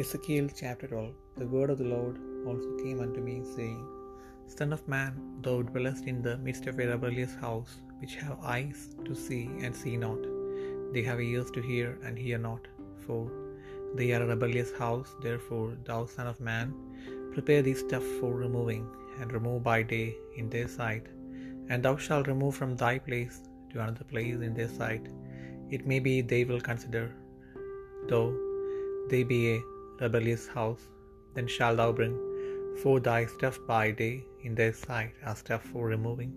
Ezekiel chapter 12 The word of the Lord also came unto me, saying, Son of man, thou dwellest in the midst of a rebellious house, which have eyes to see and see not. They have ears to hear and hear not. For they are a rebellious house, therefore, thou son of man, prepare thee stuff for removing, and remove by day in their sight. And thou shalt remove from thy place to another place in their sight. It may be they will consider, though they be a rebellious house, then shalt thou bring forth thy stuff by day in their sight as stuff for removing,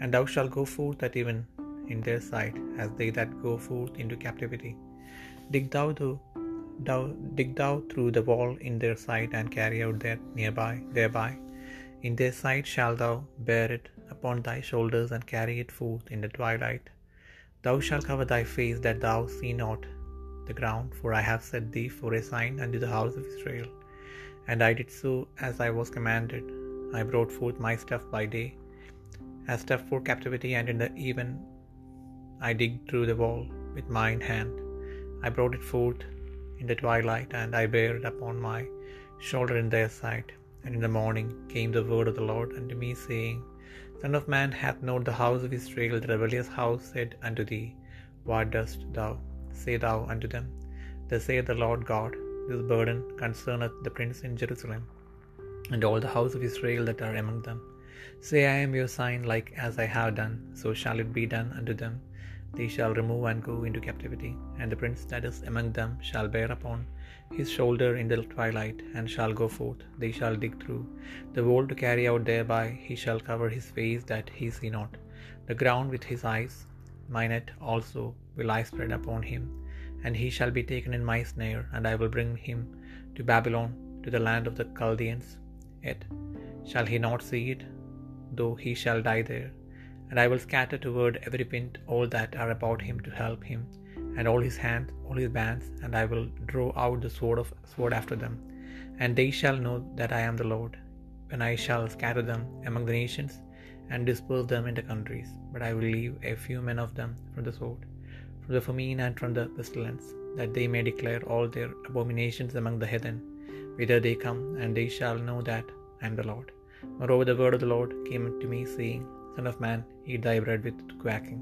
and thou shalt go forth at even in their sight, as they that go forth into captivity. Dig thou, thou, thou dig thou through the wall in their sight, and carry out there nearby thereby. In their sight shalt thou bear it upon thy shoulders, and carry it forth in the twilight. Thou shalt cover thy face that thou see not the ground, for I have set thee for a sign unto the house of Israel. And I did so as I was commanded. I brought forth my stuff by day, as stuff for captivity, and in the even I digged through the wall with mine hand. I brought it forth in the twilight, and I bare it upon my shoulder in their sight. And in the morning came the word of the Lord unto me, saying, Son of man, hath not the house of Israel, the rebellious house, said unto thee, What dost thou? Say thou unto them, Thus saith the Lord God, This burden concerneth the prince in Jerusalem, and all the house of Israel that are among them. Say, I am your sign, like as I have done, so shall it be done unto them. They shall remove and go into captivity, and the prince that is among them shall bear upon his shoulder in the twilight, and shall go forth. They shall dig through the wall to carry out thereby. He shall cover his face that he see not the ground with his eyes. My net also will I spread upon him, and he shall be taken in my snare, and I will bring him to Babylon, to the land of the Chaldeans. Yet shall he not see it, though he shall die there. And I will scatter toward every wind all that are about him to help him, and all his hands, all his bands, and I will draw out the sword of sword after them. And they shall know that I am the Lord, when I shall scatter them among the nations, and disperse them into countries. But I will leave a few men of them from the sword, from the famine and from the pestilence, that they may declare all their abominations among the heathen, whither they come, and they shall know that I am the Lord. Moreover, the word of the Lord came to me, saying, Son of man, eat thy bread with quacking,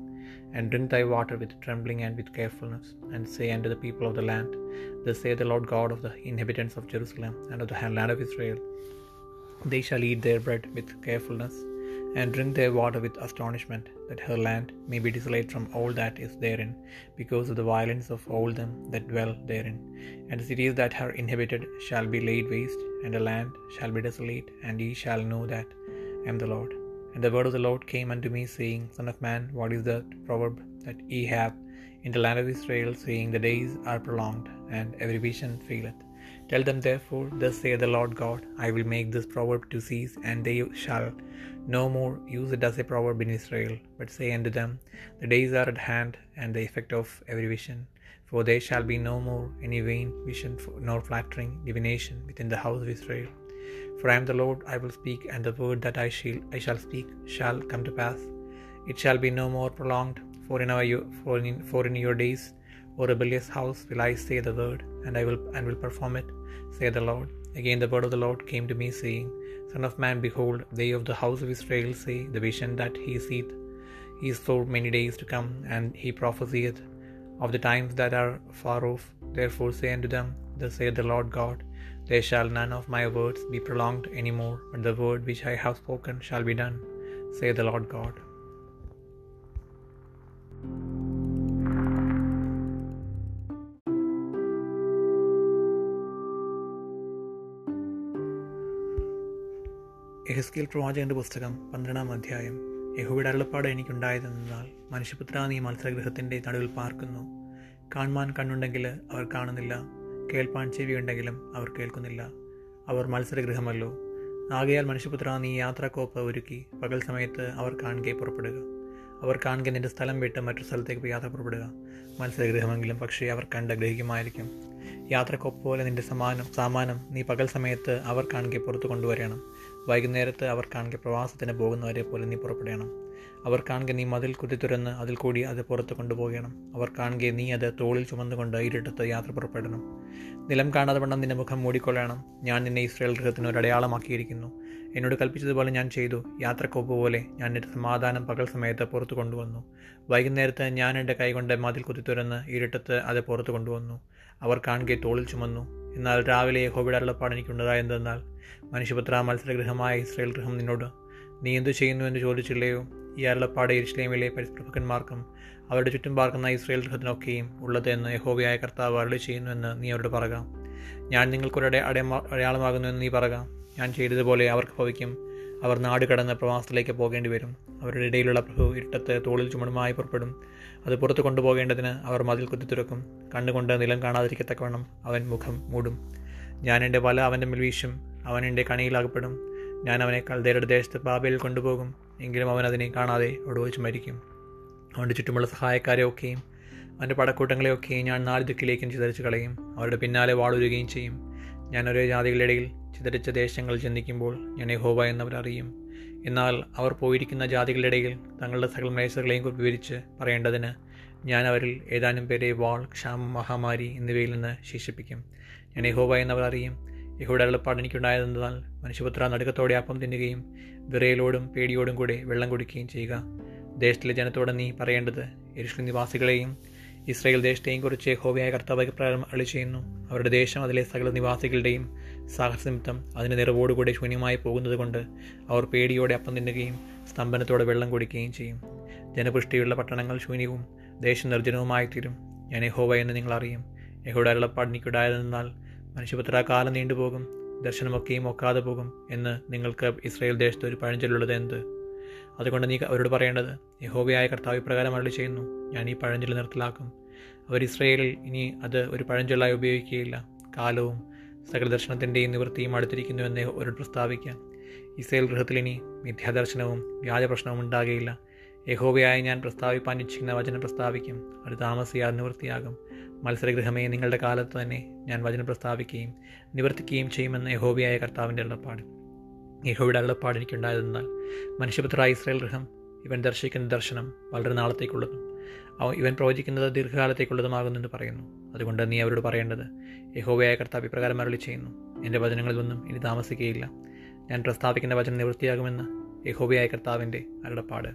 and drink thy water with trembling and with carefulness, and say unto the people of the land, Thus saith the Lord God of the inhabitants of Jerusalem and of the land of Israel, They shall eat their bread with carefulness, and drink their water with astonishment, that her land may be desolate from all that is therein, because of the violence of all them that dwell therein. And the cities that are inhabited shall be laid waste, and the land shall be desolate, and ye shall know that I am the Lord. And the word of the Lord came unto me, saying, Son of man, what is the proverb that ye have in the land of Israel, saying, The days are prolonged, and every vision faileth? Tell them therefore, Thus saith the Lord God, I will make this proverb to cease, and they shall no more use it as a proverb in Israel, but say unto them, The days are at hand, and the effect of every vision. For there shall be no more any vain vision, nor flattering divination within the house of Israel. For I am the Lord, I will speak, and the word that I shall, I shall speak shall come to pass. It shall be no more prolonged, for in, our, for in, for in your days, O rebellious house, will I say the word, and I will and will perform it, saith the Lord. Again the word of the Lord came to me, saying, Son of man, behold, they of the house of Israel say, The vision that he seeth is for many days to come, and he prophesieth of the times that are far off. Therefore say unto them, Thus saith the Lord God, There shall none of my words be prolonged any more, but the word which I have spoken shall be done, saith the Lord God. Ezekiel പ്രവാചകന്റെ പുസ്തകം പന്ത്രണ്ടാം അധ്യായം. യഹുവിടെ അരുളപ്പാട് എനിക്കുണ്ടായതെന്നാൽ മനുഷ്യപുത്ര നീ മത്സരഗൃഹത്തിന്റെ നടുവിൽ പാർക്കുന്നു. കാണുവാൻ കണ്ണുണ്ടെങ്കിൽ അവർ കാണുന്നില്ല. കേൾപ്പാൻ ചെവിയുണ്ടെങ്കിലും അവർ കേൾക്കുന്നില്ല. അവർ മത്സരഗൃഹമല്ലോ. ആകയാൽ മനുഷ്യപുത്ര നീ യാത്രാക്കോപ്പ് ഒരുക്കി. പകൽ സമയത്ത് അവർ കാണുകയെ പുറപ്പെടുക. അവർ കാണുക നിന്റെ സ്ഥലം വിട്ട് മറ്റൊരു സ്ഥലത്തേക്ക് യാത്ര പുറപ്പെടുക. മത്സരഗൃഹമെങ്കിലും പക്ഷേ അവർ കണ്ട് ഗ്രഹിക്കുമായിരിക്കും. യാത്രക്കൊപ്പ് പോലെ നിന്റെ സമാനം സാമാനം നീ പകൽ സമയത്ത് അവർ കാണുക പുറത്തു കൊണ്ടുവരണം. വൈകുന്നേരത്ത് അവർ കാണുക പ്രവാസത്തിന് പോകുന്നവരെ പോലെ നീ പുറപ്പെടണം. അവർ കാണുക നീ മതിൽ കുത്തി തുറന്ന് അതിൽ കൂടി അത് പുറത്ത് കൊണ്ടുപോകണം. അവർ കാണുക നീ അത് തോളിൽ ചുമന്നുകൊണ്ട് ഇരുട്ടത്ത് യാത്ര പുറപ്പെടണം. നിലം കാണാതെ വണ്ണം നിന്റെ മുഖം മൂടിക്കൊള്ളണം. ഞാൻ നിന്നെ ഇസ്രയേൽ ഗൃഹത്തിന് ഒരു അടയാളമാക്കിയിരിക്കുന്നു. എന്നോട് കൽപ്പിച്ചതുപോലെ ഞാൻ ചെയ്തു. യാത്രക്കൊപ്പ് പോലെ ഞാൻ എന്റെ സമാധാനം പകൽ സമയത്ത് പുറത്തു കൊണ്ടുവന്നു. വൈകുന്നേരത്ത് ഞാൻ എന്റെ കൈകൊണ്ട് മതിൽ കുത്തി തുറന്ന് ഇരുട്ടത്ത് അത് പുറത്ത് കൊണ്ടുവന്നു. അവർ കാൺകെ തോളിൽ ചുമന്നു. എന്നാൽ രാവിലെ യഹോബയുടെ അരുളപ്പാട് എനിക്കുണ്ടായെന്തെന്നാൽ മനുഷ്യപുത്ര മത്സരഗൃഹമായ ഇസ്രയേൽ ഗൃഹം നിന്നോട് നീ എന്തു ചെയ്യുന്നു എന്ന് ചോദിച്ചില്ലയോ? ഈ അരുളപ്പാട് ഇസ്ലേമിലെ പരിപ്രഭുക്കന്മാർക്കും അവരുടെ ചുറ്റും പാർക്കുന്ന ഇസ്രയേൽ ഗൃഹത്തിനൊക്കെയും ഉള്ളത് എന്ന് യഹോബയായ കർത്താവ് അരുളി ചെയ്യുന്നുവെന്ന് നീ അവരോട് പറയുക ഞാൻ നിങ്ങൾക്കൊരു അടയാളമാകുന്നുവെന്ന് നീ പറയുക ഞാൻ ചെയ്തതുപോലെ അവർക്ക് ഭവിക്കും. അവർ നാട് കടന്ന് പ്രവാസത്തിലേക്ക് പോകേണ്ടി വരും. അവരുടെ ഇടയിലുള്ള പ്രഭു ഇരുട്ടത്ത് തോളിൽ ചുമടുമായി പുറപ്പെടും. അത് പുറത്തു കൊണ്ടുപോകേണ്ടതിന് അവർ മതിൽ കുത്തി തുറക്കും കണ്ണുകൊണ്ട് നിലം കാണാതിരിക്കത്തക്കവണ്ണം അവൻ മുഖം മൂടും. ഞാൻ എന്റെ വല അവന്റെ മേൽ വീശും. അവൻ എന്റെ കണിയിലാകപ്പെടും. ഞാൻ അവനെ കൽദേരുടെ ദേശത്ത് ബാബയിൽ കൊണ്ടുപോകും. എങ്കിലും അവൻ അതിനെ കാണാതെ അവിടെ വെച്ച് മരിക്കും. അവന്റെ ചുറ്റുമുള്ള സഹായക്കാരെ ഒക്കെയും അവന്റെ പടക്കൂട്ടങ്ങളെയൊക്കെയും ഞാൻ നാല് ദിക്കിലേക്കും ചിതറിച്ച് കളയും. അവരുടെ പിന്നാലെ വാളുരുകയും ചെയ്യും. ഞാൻ ഒരേ ജാതികളുടെ ഇടയിൽ ചിതറിച്ച ദേശങ്ങൾ ചിന്തിക്കുമ്പോൾ ഞാൻ യഹോവ എന്നവർ അറിയും. എന്നാൽ അവർ പോയിരിക്കുന്ന ജാതികളിടയിൽ തങ്ങളുടെ സകല മേശകളെയും കുറിച്ച് വിവരിച്ച് പറയേണ്ടതിന് ഞാൻ അവരിൽ ഏതാനും പേരെ വാൾ ക്ഷാമം മഹാമാരി എന്നിവയിൽ നിന്ന് ശേഷിപ്പിക്കും. ഞാൻ യഹോവ എന്നവർ അറിയും. യഹോയുടെ അളപ്പാട് എനിക്കുണ്ടായതെന്നാൽ മനുഷ്യപുത്ര നടുക്കത്തോടെ അപ്പം തിന്നുകയും വിറയലോടും പേടിയോടും കൂടെ വെള്ളം കുടിക്കുകയും ചെയ്യുക. ദേശത്തിലെ ജനത്തോട് നീ പറയേണ്ടത് എരുഷ്ലി നിവാസികളെയും ഇസ്രായേൽ ദേശത്തെയും കുറിച്ച് ഹോബിയായ കർത്താവ് പ്രകാരം അളി ചെയ്യുന്നു അവരുടെ ദേശം അതിലെ സകല നിവാസികളുടെയും സാഹസനിമിത്തം അതിന് നിറവോടുകൂടെ ശൂന്യമായി പോകുന്നതുകൊണ്ട് അവർ പേടിയോടെ അപ്പം തിന്നുകയും സ്തംഭനത്തോടെ വെള്ളം കുടിക്കുകയും ചെയ്യും. ജനപുഷ്ടിയുള്ള പട്ടണങ്ങൾ ശൂന്യവും ദേശം നിർജനവുമായി തീരും ഞാൻ യഹോവ എന്ന് നിങ്ങൾ അറിയും. യഹോയുടെ അരുളപ്പാട് എനിക്കുണ്ടായതെന്നാൽ മനുഷ്യപുത്ര കാലം നീണ്ടുപോകും ദർശനമൊക്കെയും ഒക്കാതെ പോകും എന്ന് നിങ്ങൾക്ക് ഇസ്രായേൽ ദേശത്ത് ഒരു പഴഞ്ചൊല്ലുള്ളത് എന്ത്? അതുകൊണ്ട് നീ അവരോട് പറയേണ്ടത് യഹോവയായ കർത്താവ് പ്രകാരം അരളി ചെയ്യുന്നു ഞാൻ ഈ പഴഞ്ചൊല്ല് നിർത്തലാക്കും. അവർ ഇസ്രയേലിൽ ഇനി അത് ഒരു പഴഞ്ചൊല്ലായി ഉപയോഗിക്കുകയില്ല. കാലവും സകല ദർശനത്തിന്റെയും നിവൃത്തിയും അടുത്തിരിക്കുന്നുവെന്ന് ഒരു പ്രസ്താവിക്കാം. ഇസ്രയേൽ ഗൃഹത്തിൽ ഇനി മിഥ്യാദർശനവും വ്യാജപ്രശ്നവും ഉണ്ടാകുകയില്ല. യഹോവയായി ഞാൻ പ്രസ്താവിപ്പാൻ ഇച്ഛിക്കുന്ന വചനം പ്രസ്താവിക്കും അത് താമസിയാതെ നിവൃത്തിയാകും. മത്സരഗൃഹമേ നിങ്ങളുടെ കാലത്ത് തന്നെ ഞാൻ വചനം പ്രസ്താവിക്കുകയും നിവർത്തിക്കുകയും ചെയ്യുമെന്ന് യഹോബിയായ കർത്താവിന്റെ അള്ളപ്പാട് യഹോയുടെ അരുളപ്പാട് എനിക്കുണ്ടായതെന്നാൽ മനുഷ്യപുത്ര ഇസ്രായേൽ ഗൃഹം ഇവൻ ദർശിക്കുന്ന ദർശനം വളരെ നാളത്തേക്കുള്ളതും അവ ഇവൻ പ്രവചിക്കുന്നത് ദീർഘകാലത്തേക്കുള്ളതുമാകുന്നെന്ന് പറയുന്നു. അതുകൊണ്ട് നീ അവരോട് പറയേണ്ടത് യഹോവയായ കർത്താവ് ഇപ്രകാരം അരളി ചെയ്യുന്നു. എന്റെ വചനങ്ങളിലൊന്നും ഇനി താമസിക്കുകയില്ല ഞാൻ പ്രസ്താവിക്കുന്ന വചനം നിവൃത്തിയാകുമെന്ന് യഹോവയായ കർത്താവിന്റെ അരുളപ്പാട്.